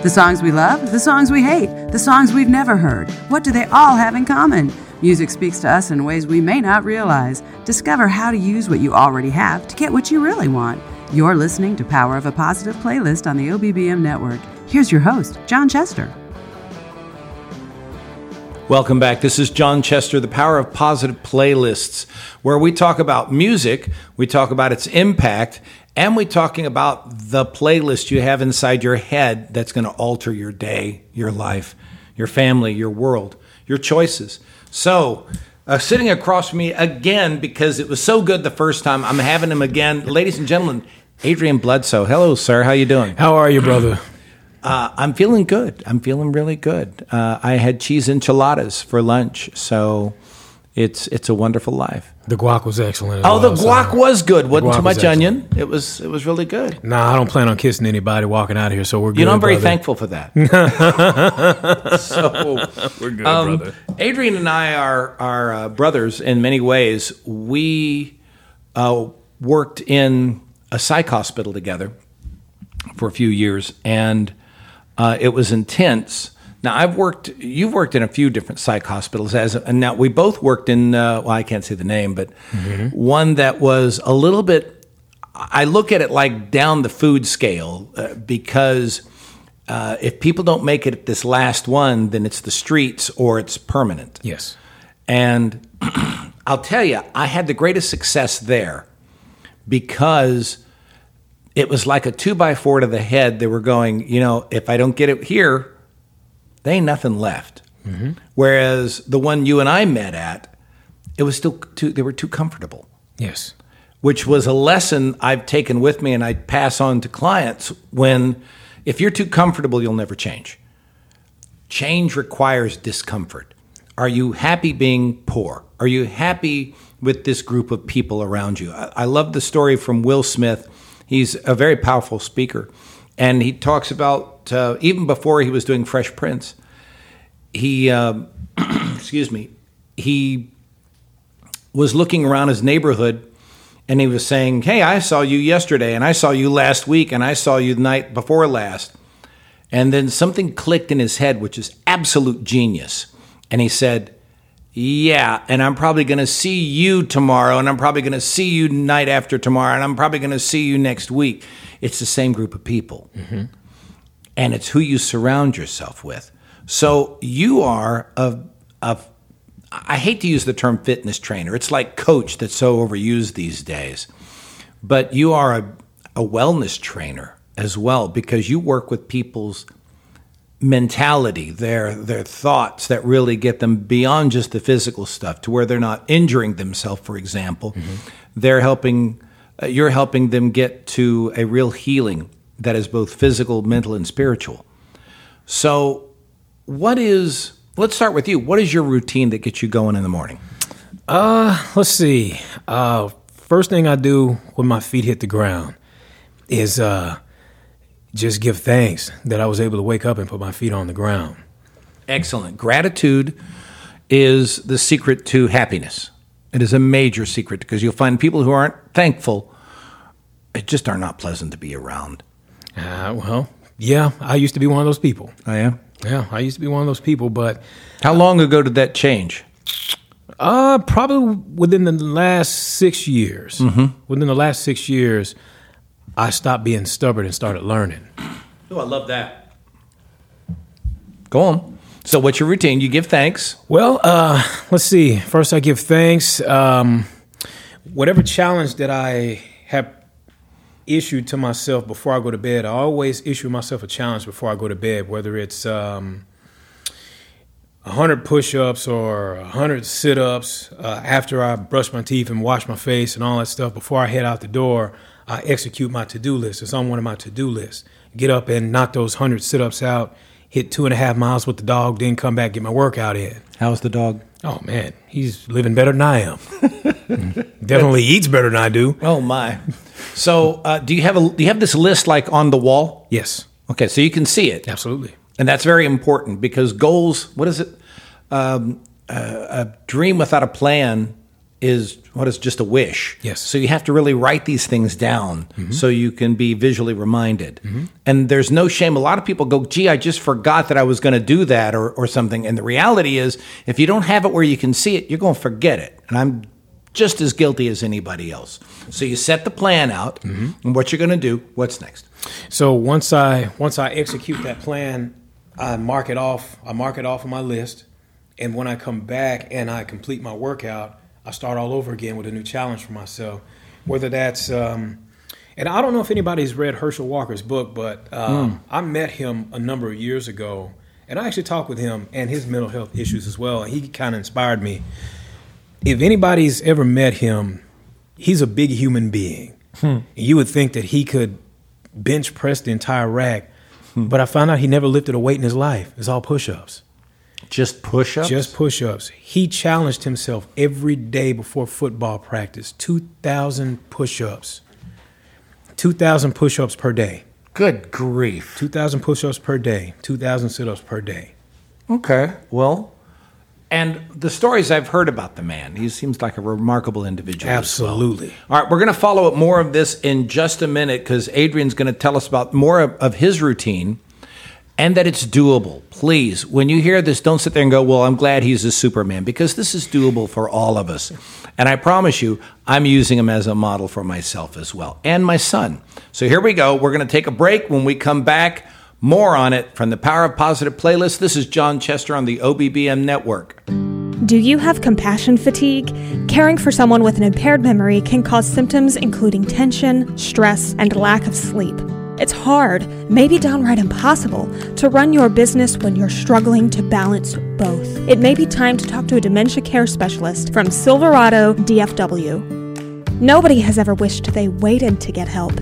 The songs we love, the songs we hate, the songs we've never heard. What do they all have in common? Music speaks to us in ways we may not realize. Discover how to use what you already have to get what you really want. You're listening to Power of a Positive playlist on the OBBM network. Here's your host, John Chester. Welcome back. This is John Chester, the Power of Positive Playlists, where we talk about music, we talk about its impact, and we're talking about the playlist you have inside your head that's going to alter your day, your life, your family, your world, your choices. So, uh, sitting across from me again because it was so good the first time, I'm having him again, ladies and gentlemen. Adrian Bledsoe. Hello, sir. How you doing? How are you, brother? Uh, I'm feeling good. I'm feeling really good. Uh, I had cheese enchiladas for lunch, so it's it's a wonderful life. The guac was excellent. Oh, the guac was good. wasn't guac too was much onion. It was it was really good. Nah, I don't plan on kissing anybody walking out of here, so we're good. You know, I'm very brother. thankful for that. so We're good, um, brother. Adrian and I are are uh, brothers in many ways. We uh, worked in a psych hospital together for a few years, and uh, it was intense. Now I've worked. You've worked in a few different psych hospitals, as and now we both worked in. Uh, well, I can't say the name, but one that was a little bit. I look at it like down the food scale uh, because uh, if people don't make it at this last one, then it's the streets or it's permanent. Yes. And I'll tell you, I had the greatest success there because it was like a two by four to the head. They were going, you know, if I don't get it here, there ain't nothing left. Whereas the one you and I met at, it was still too, they were too comfortable, Yes. which was a lesson I've taken with me and I pass on to clients when if you're too comfortable, you'll never change. Change requires discomfort. Are you happy being poor? Are you happy with this group of people around you? I, I love the story from Will Smith. He's a very powerful speaker. And he talks about, uh, even before he was doing Fresh Prince, he, um, excuse me, he was looking around his neighborhood and he was saying, Hey, I saw you yesterday, and I saw you last week, and I saw you the night before last. And then something clicked in his head, which is absolute genius. And he said, Yeah, and I'm probably going to see you tomorrow, and I'm probably going to see you night after tomorrow, and I'm probably going to see you next week. It's the same group of people. And it's who you surround yourself with. So you are a, a I hate to use the term fitness trainer. It's like coach that's so overused these days. But you are a, a wellness trainer as well because you work with people's mentality, their their thoughts that really get them beyond just the physical stuff to where they're not injuring themselves, for example. They're helping uh, you're helping them get to a real healing that is both physical, mental and spiritual. So, what is let's start with you. What is your routine that gets you going in the morning? Uh, Let's see. Uh, first thing I do when my feet hit the ground is uh, just give thanks that I was able to wake up and put my feet on the ground. Excellent. Gratitude is the secret to happiness. It is a major secret because you'll find people who aren't thankful it just are not pleasant to be around. Uh, well, yeah, I used to be one of those people. I am. Yeah, I used to be one of those people, but How long ago did that change? Uh, probably within the last six years. Within the last six years, I stopped being stubborn and started learning. Oh, I love that. Go on. So, what's your routine? You give thanks. Well, uh, let's see. First, I give thanks. Um, whatever challenge that I have issued to myself before I go to bed, I always issue myself a challenge before I go to bed, whether it's um, 100 push ups or 100 sit ups uh, after I brush my teeth and wash my face and all that stuff. Before I head out the door, I execute my to do list. It's on one of my to do lists. Get up and knock those 100 sit ups out, hit two and a half miles with the dog, then come back, get my workout in. How's the dog? Oh man, he's living better than I am. Definitely eats better than I do. Oh my. So, uh, do you have a do you have this list like on the wall? Yes, Okay, so you can see it. absolutely. And that's very important because goals, what is it? Um, uh, a dream without a plan is what is just a wish. Yes. So you have to really write these things down so you can be visually reminded. And there's no shame. A lot of people go, gee, I just forgot that I was going to do that or, or something. And the reality is, if you don't have it where you can see it, you're going to forget it. And I'm just as guilty as anybody else. So you set the plan out and what you're going to do. What's next? So once I once I execute that plan, I mark it off. I mark it off on my list, and when I come back and I complete my workout, I start all over again with a new challenge for myself. Whether that's um, and I don't know if anybody's read Herschel Walker's book, but um, I met him a number of years ago, and I actually talked with him and his mental health issues as well. And he kind of inspired me. If anybody's ever met him, he's a big human being. Hmm. You would think that he could bench press the entire rack, hmm. but I found out he never lifted a weight in his life. It's all push ups. Just push ups? Just push ups. He challenged himself every day before football practice 2,000 push ups. 2,000 push ups per day. Good grief. 2,000 push ups per day. 2,000 sit ups per day. Okay. Well, and the stories I've heard about the man, he seems like a remarkable individual. as well. Absolutely. All right, we're going to follow up more of this in just a minute because Adrian's going to tell us about more of, of his routine and that it's doable. Please, when you hear this, don't sit there and go, Well, I'm glad he's a Superman because this is doable for all of us. And I promise you, I'm using him as a model for myself as well and my son. So here we go. We're going to take a break. When we come back, more on it from the Power of Positive playlist. This is John Chester on the OBBM network. Do you have compassion fatigue? Caring for someone with an impaired memory can cause symptoms including tension, stress, and lack of sleep. It's hard, maybe downright impossible, to run your business when you're struggling to balance both. It may be time to talk to a dementia care specialist from Silverado DFW. Nobody has ever wished they waited to get help.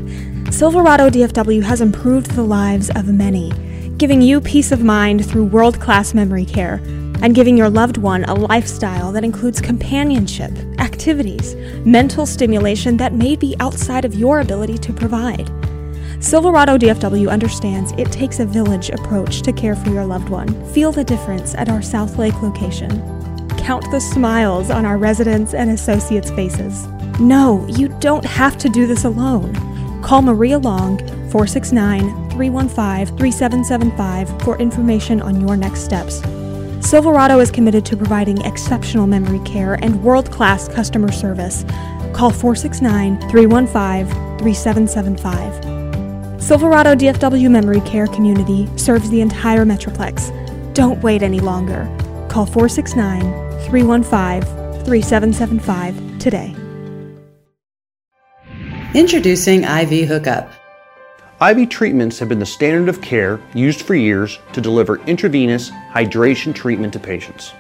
Silverado DFW has improved the lives of many, giving you peace of mind through world class memory care and giving your loved one a lifestyle that includes companionship, activities, mental stimulation that may be outside of your ability to provide. Silverado DFW understands it takes a village approach to care for your loved one. Feel the difference at our Southlake location. Count the smiles on our residents and associates' faces. No, you don't have to do this alone. Call Maria Long 469 315 3775 for information on your next steps. Silverado is committed to providing exceptional memory care and world class customer service. Call 469 315 3775. Silverado DFW Memory Care Community serves the entire Metroplex. Don't wait any longer. Call 469 315 3775 today. Introducing IV Hookup. IV treatments have been the standard of care used for years to deliver intravenous hydration treatment to patients.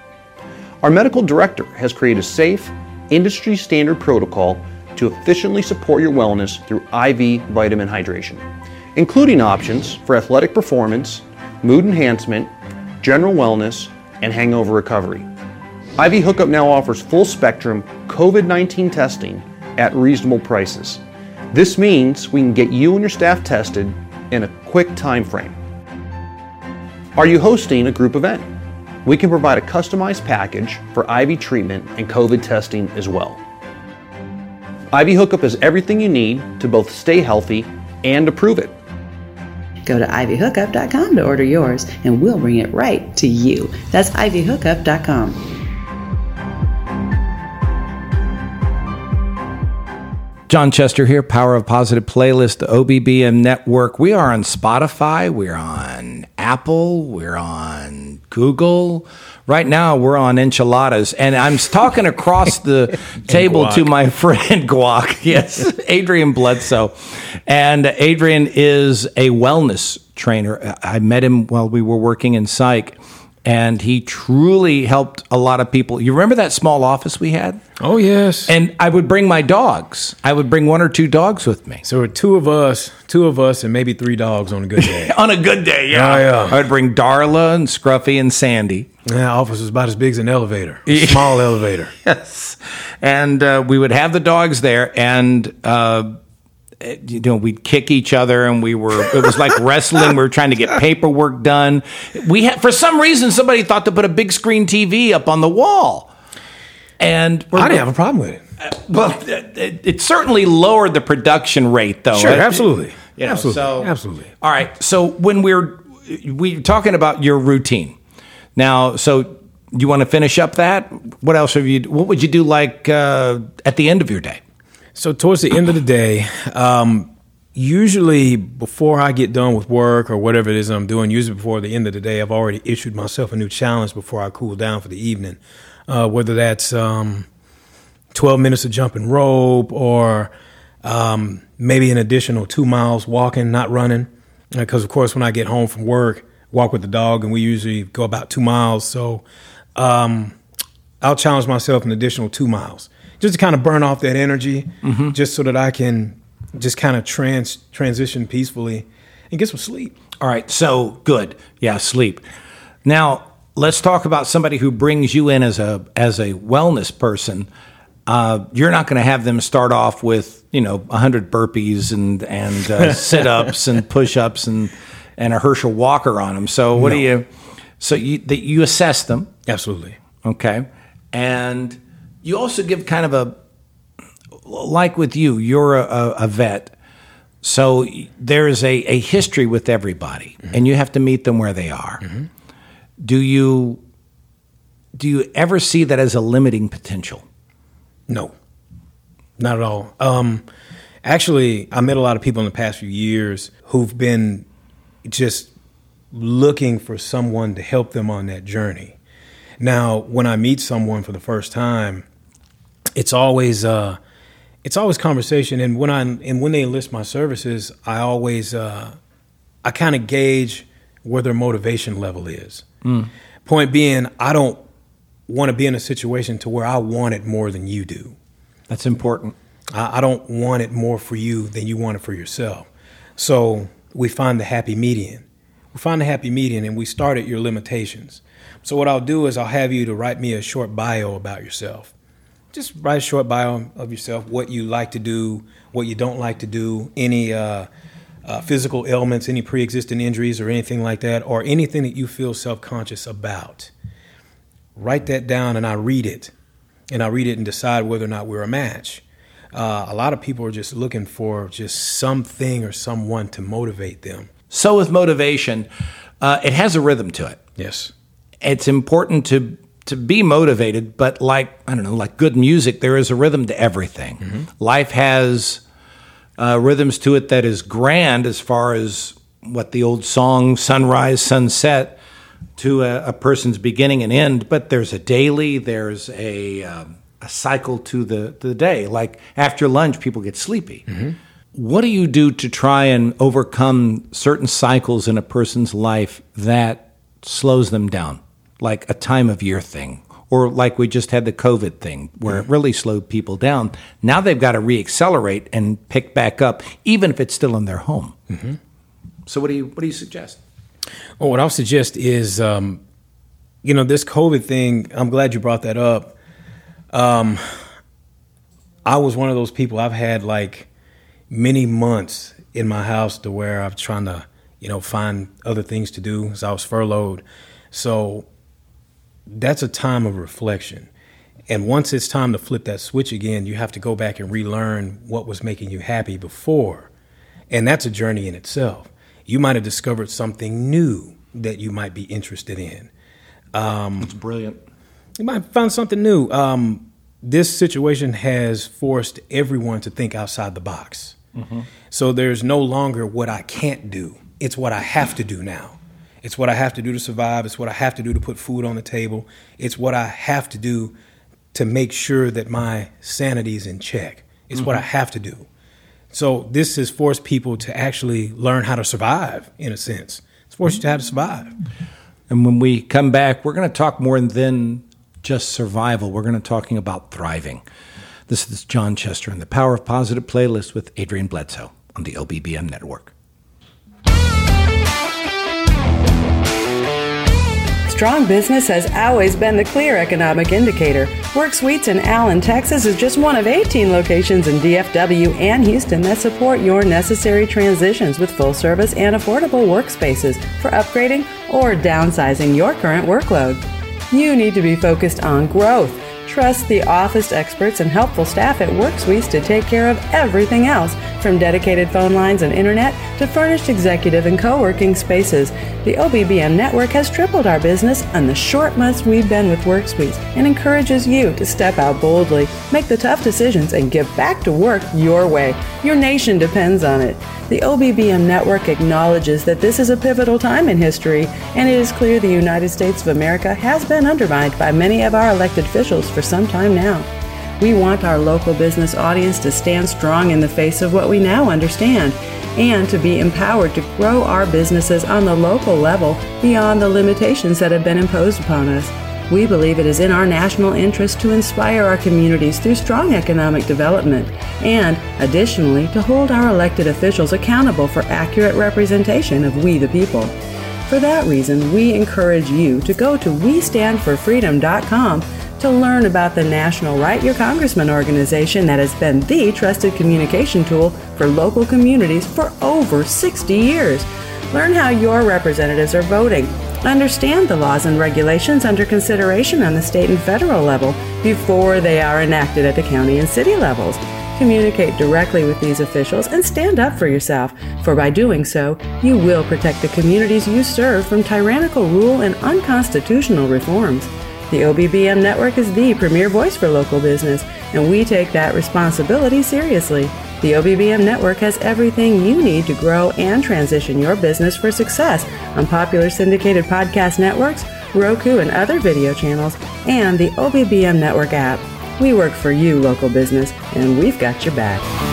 Our medical director has created a safe, industry standard protocol to efficiently support your wellness through IV vitamin hydration, including options for athletic performance, mood enhancement, general wellness, and hangover recovery. IV Hookup now offers full spectrum COVID 19 testing at reasonable prices. This means we can get you and your staff tested in a quick time frame. Are you hosting a group event? We can provide a customized package for IV treatment and COVID testing as well. IV Hookup is everything you need to both stay healthy and to prove it. Go to ivhookup.com to order yours, and we'll bring it right to you. That's ivhookup.com. John Chester here, Power of Positive Playlist, the OBBM Network. We are on Spotify, we're on Apple, we're on Google. Right now, we're on enchiladas, and I'm talking across the table to my friend Guac. Yes, Adrian Bledsoe, and Adrian is a wellness trainer. I met him while we were working in psych, and he truly helped a lot of people. You remember that small office we had? Oh, yes. And I would bring my dogs. I would bring one or two dogs with me. so two of us, two of us, and maybe three dogs on a good day. On a good day, yeah. Oh, yeah. I would bring Darla and Scruffy and Sandy. yeah, office was about as big as an elevator, a small elevator. Yes. And uh, we would have the dogs there and uh, Uh, you know, we'd kick each other and we were it was like wrestling. We were trying to get paperwork done. We had for some reason somebody thought to put a big screen TV up on the wall. And I didn't have a problem with it. Uh, well, uh, it, it certainly lowered the production rate, though. Sure, absolutely. you know, absolutely. so- absolutely. All right. So when we're we're talking about your routine now, so you want to finish up that? What else have you? What would you do like uh, at the end of your day? So towards the end of the day, um, usually before I get done with work or whatever it is I'm doing, usually before the end of the day, I've already issued myself a new challenge before I cool down for the evening. Uh, whether that's um, 12 minutes of jumping rope or um, maybe an additional two miles walking, not running. Because, of course, when I get home from work, walk with the dog, and we usually go about two miles. So um, I'll challenge myself an additional two miles just to kind of burn off that energy, just so that I can just kind of trans transition peacefully and get some sleep. All right. So good. Yeah, sleep. Now let's talk about somebody who brings you in as a as a wellness person. Uh, you're not going to have them start off with you know 100 burpees and and uh, sit ups and push ups and and a Herschel Walker on them. So what do you? So you that you assess them, Absolutely. okay, and you also give kind of a like with you. You're a, a, vet. So there's a, a history with everybody, and you have to meet them where they are. Do you do you ever see that as a limiting potential? No, not at all. Um, actually, I met a lot of people in the past few years who've been just looking for someone to help them on that journey. Now, when I meet someone for the first time, it's always uh, it's always conversation, and when I and when they enlist my services, I always uh, I kind of gauge where their motivation level is. Point being, I don't want to be in a situation to where I want it more than you do. That's important. I, I don't want it more for you than you want it for yourself. So we find the happy median. We find the happy median and we start at your limitations. So what I'll do is I'll have you to write me a short bio about yourself. Just write a short bio of yourself, what you like to do, what you don't like to do, any uh, uh, physical ailments, any pre-existing injuries or anything like that, or anything that you feel self-conscious about. Write that down and I read it and I read it and decide whether or not we're a match. Uh, a lot of people are just looking for just something or someone to motivate them. So with motivation, uh, it has a rhythm to it. Yes. It's important to to be motivated, but like I don't know, like good music, there is a rhythm to everything. Life has uh, rhythms to it that is grand as far as what the old song "Sunrise, Sunset" to a, a person's beginning and end. But there's a daily, there's a um, a cycle to the to the day. Like after lunch, people get sleepy. What do you do to try and overcome certain cycles in a person's life that slows them down, like a time of year thing, or like we just had the COVID thing where it really slowed people down? Now they've got to reaccelerate and pick back up, even if it's still in their home. So what do you what do you suggest? Well, what I'll suggest is, um, you know, this COVID thing. I'm glad you brought that up. Um, I was one of those people. I've had like many months in my house to where I'm trying to, you know, find other things to do as I was furloughed. So that's a time of reflection. And once it's time to flip that switch again, you have to go back and relearn what was making you happy before. And that's a journey in itself. You might have discovered something new that you might be interested in. It's brilliant. You might have found something new. Um, this situation has forced everyone to think outside the box. So there's no longer what I can't do. It's what I have to do now. It's what I have to do to survive. It's what I have to do to put food on the table. It's what I have to do to make sure that my sanity is in check. It's what I mm-hmm. have to do. So this has forced people to actually learn how to survive, in a sense. It's forced you to how to survive. And when we come back, we're going to talk more than just survival. We're going to talking about thriving. This is John Chester and the Power of Positive playlist with Adrian Bledsoe on the OBBM network. Strong business has always been the clear economic indicator. Work Suites in Allen, Texas is just one of 18 locations in DFW and Houston that support your necessary transitions with full service and affordable workspaces for upgrading or downsizing your current workload. You need to be focused on growth. trust the office experts and helpful staff at WorkSuite to take care of everything else, from dedicated phone lines and internet to furnished executive and co-working spaces. The OBBM network has tripled our business on the short months we've been with WorkSuite and encourages you to step out boldly, make the tough decisions, and get back to work your way. Your nation depends on it. The OBBM network acknowledges that this is a pivotal time in history, and it is clear the United States of America has been undermined by many of our elected officials for some time now. We want our local business audience to stand strong in the face of what we now understand and to be empowered to grow our businesses on the local level beyond the limitations that have been imposed upon us. We believe it is in our national interest to inspire our communities through strong economic development and, additionally, to hold our elected officials accountable for accurate representation of we the people. For that reason, we encourage you to go to WeStandForFreedom.com to learn about the National Write Your Congressman organization that has been the trusted communication tool for local communities for over 60 years. Learn how your representatives are voting understand the laws and regulations under consideration on the state and federal level before they are enacted at the county and city levels. Communicate directly with these officials and stand up for yourself, for by doing so, you will protect the communities you serve from tyrannical rule and unconstitutional reforms. The OBBM network is the premier voice for local business, and we take that responsibility seriously. The OBBM network has everything you need to grow and transition your business for success on popular syndicated podcast networks, Roku and other video channels, and the OBBM network app. We work for you, local business, and we've got your back.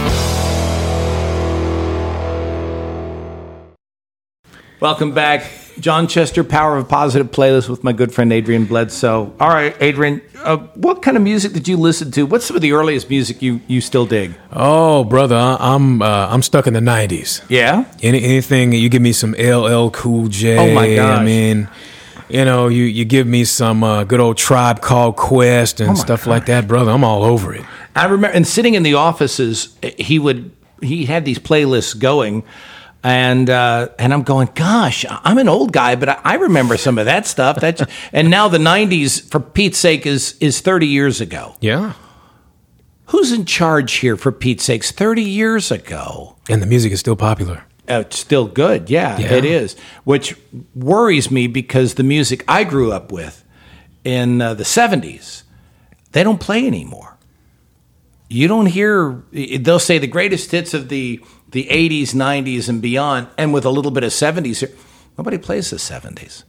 Welcome back. John Chester, Power of Positive playlist with my good friend Adrian Bledsoe. All right, Adrian, uh, what kind of music did you listen to? What's some of the earliest music you, you still dig? Oh, brother, I'm uh, I'm stuck in the '90s. Yeah? Any, anything you give me some LL Cool J. Oh, my gosh. I mean, you know, you you give me some uh, good old Tribe Called Quest and Oh, stuff like that, brother. I'm all over it. I remember, and sitting in the offices, he would he had these playlists going, and uh, and I'm going, gosh, I'm an old guy, but I, I remember some of that stuff. That and now the '90s, for Pete's sake, is is 30 years ago. Yeah, Who's in charge here? For Pete's sakes, 30 years ago. and the music is still popular. Uh, It's still good, yeah, Yeah. it is. Which worries me because the music I grew up with in uh, the '70s, they don't play anymore. You don't hear. They'll say the greatest hits of the the '80s, '90s, and beyond, and with a little bit of '70s. here. Nobody plays the '70s.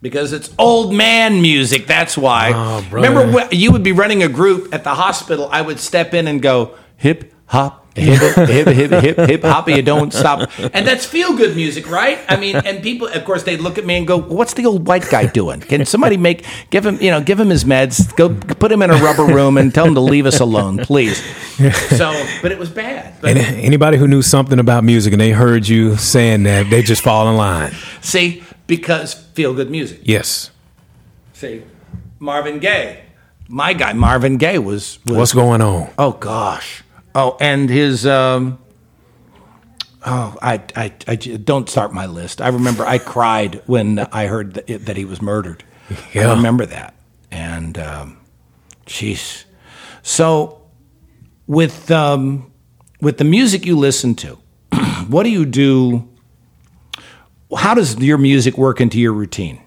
Because it's old man music. That's why. Oh. Remember, you would be running a group at the hospital. I would step in and go hip hop, hip hip hip hip hip hop. You don't stop, and that's feel good music, right? I mean, and people, of course, they'd look at me and go, "What's the old white guy doing? Can somebody make give him, you know, give him his meds, go put him in a rubber room, and tell him to leave us alone, please." So, but it was bad. But And anybody who knew something about music and they heard you saying that, they just fall in line. see, because feel good music. Yes. See, Marvin Gaye, my guy Marvin Gaye was, was What's going on? Oh gosh. Oh, and his um Oh, I don't start my list. I remember I cried when I heard that, that he was murdered. Yeah. I remember that. And, um, jeez. So, with um, with the music you listen to, what do you do? How does your music work into your routine?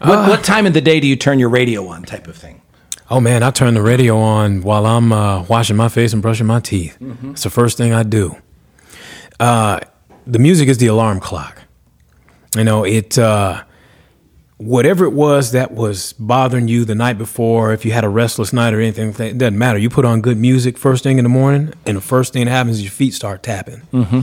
What, what time of the day do you turn your radio on? Type of thing. Oh man, I turn the radio on while I'm uh, washing my face and brushing my teeth. It's the first thing I do. Uh, the music is the alarm clock. You know, it uh, whatever it was that was bothering you the night before, if you had a restless night or anything, it doesn't matter. You put on good music first thing in the morning, and the first thing that happens is your feet start tapping. Mm-hmm.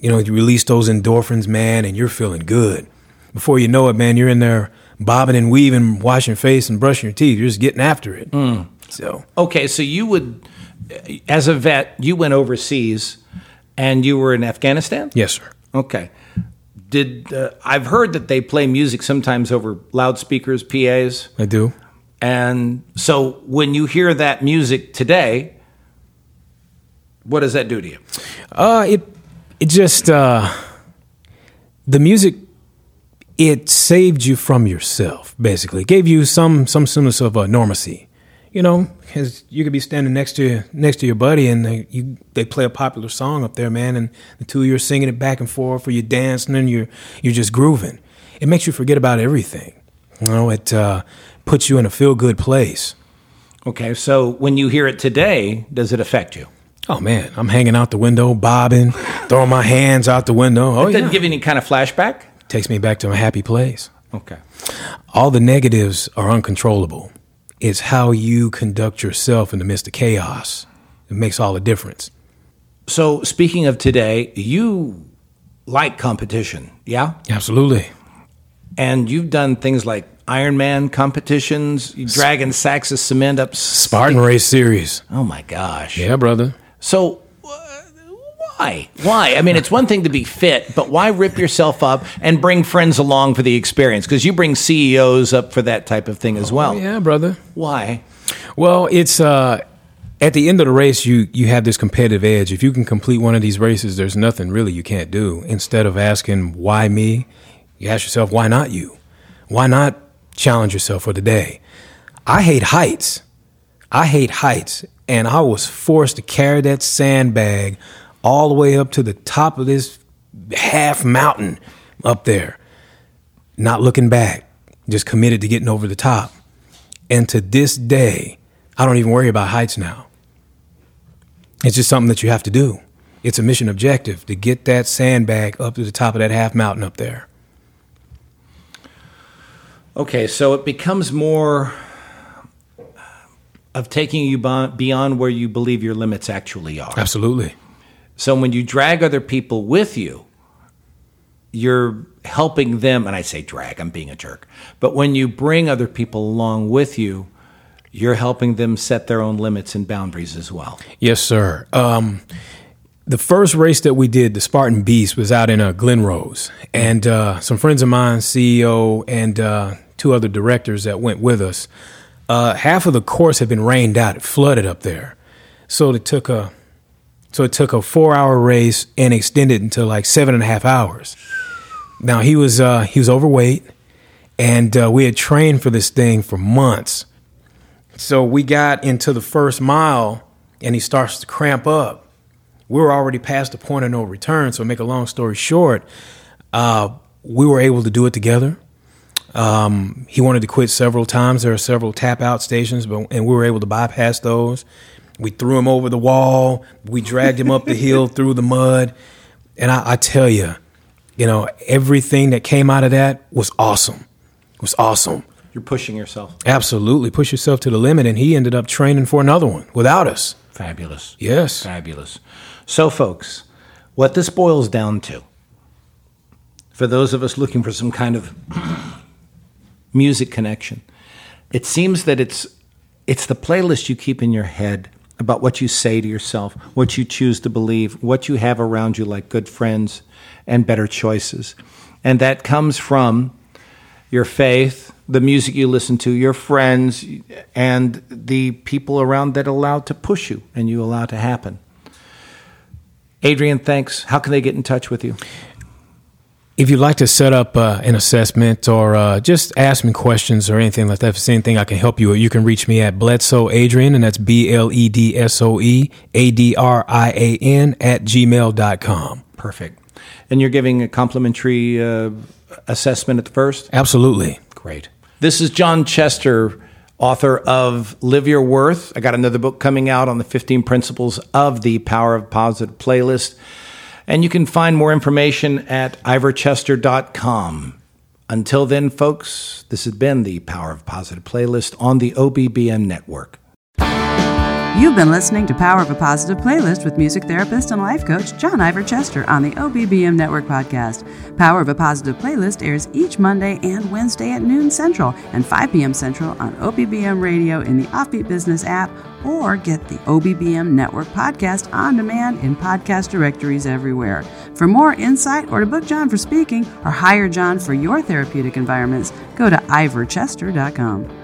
You know, you release those endorphins, man, and you're feeling good. Before you know it, man, you're in there bobbing and weaving, washing your face and brushing your teeth. You're just getting after it. So Okay, so you would, as a vet, you went overseas, and you were in Afghanistan. yes, sir. Okay. Did uh, I've heard that they play music sometimes over loudspeakers, PAs, I do. and so when you hear that music today, what does that do to you? Uh, it it just uh, the music it saved you from yourself. Basically, it gave you some some semblance of uh, normacy. you know, because you could be standing next to next to your buddy, and they you they play a popular song up there, man, and the two of you are singing it back and forth, or you're dancing and you're you're just grooving. It makes you forget about everything. You know, it uh, puts you in a feel good place. Okay, so when you hear it today, does it affect you? Oh man, I'm hanging out the window, bobbing, throwing my hands out the window. Oh it doesn't yeah, give you any kind of flashback? Takes me back to a happy place. Okay. All the negatives are uncontrollable. It's how you conduct yourself in the midst of chaos. It makes all the difference. So speaking of today, you like competition, yeah? Absolutely. And you've done things like Ironman competitions, dragging sacks of cement up. Spartan Race Series. Oh my gosh. Yeah, brother. So why? Why? I mean, it's one thing to be fit, but why rip yourself up and bring friends along for the experience? Because you bring CEOs up for that type of thing as well. Oh, Yeah, brother. Why? Well, it's uh, at the end of the race, you you have this competitive edge. If you can complete one of these races, there's nothing really you can't do. Instead of asking why me, you ask yourself why not you? Why not challenge yourself for the day? I hate heights. I hate heights, and I was forced to carry that sandbag all the way up to the top of this half mountain up there, not looking back, just committed to getting over the top. And to this day, I don't even worry about heights now. It's just something that you have to do. It's a mission objective to get that sandbag up to the top of that half mountain up there. Okay, so it becomes more of taking you beyond where you believe your limits actually are. Absolutely. So when you drag other people with you, you're helping them, and I say drag, I'm being a jerk. But when you bring other people along with you, you're helping them set their own limits and boundaries as well. Yes, sir. Um, the first race that we did, the Spartan Beast, was out in uh, Glen Rose, and uh, some friends of mine, CEO and uh, two other directors that went with us. Uh, half of the course had been rained out; it flooded up there, so it took a so it took a four-hour race and extended until like seven and a half hours. Now he was uh, he was overweight, and uh, we had trained for this thing for months. So we got into the first mile, and he starts to cramp up. We were already past the point of no return. So, make a long story short, uh, we were able to do it together. Um, he wanted to quit several times. There are several tap out stations, but and we were able to bypass those. We threw him over the wall. We dragged him up the hill through the mud, and I, I tell you, you know, everything that came out of that was awesome. It was awesome. You're pushing yourself. Absolutely. Push yourself to the limit. And he ended up training for another one without us. Fabulous. Yes. Fabulous. So, folks, what this boils down to, for those of us looking for some kind of music connection, it seems that it's it's the playlist you keep in your head about what you say to yourself, what you choose to believe, what you have around you like good friends and better choices. And that comes from your faith, the music you listen to, your friends, and the people around that allow to push you and you allow to happen. Adrian, thanks. How can they get in touch with you? If you'd like to set up uh, an assessment or uh, just ask me questions or anything like that, if there's anything I can help you with, you can reach me at Bledsoe Adrian, and that's B L E D S O E A D R I A N at gmail.com. Perfect. And you're giving a complimentary uh, assessment at the first? Absolutely. Great. This is John Chester, author of Live Your Worth. I got another book coming out on the 15 principles of the Power of Positive playlist. And you can find more information at ivorchester.com. Until then, folks, this has been the Power of Positive playlist on the OBBM network. You've been listening to Power of a Positive playlist with music therapist and life coach John Ivor Chester on the OBBM Network podcast. Power of a Positive playlist airs each Monday and Wednesday at noon Central and 5 p.m. Central on OBBM Radio in the Offbeat Business app or get the OBBM Network podcast on demand in podcast directories everywhere. For more insight or to book John for speaking or hire John for your therapeutic environments, go to ivorchester.com.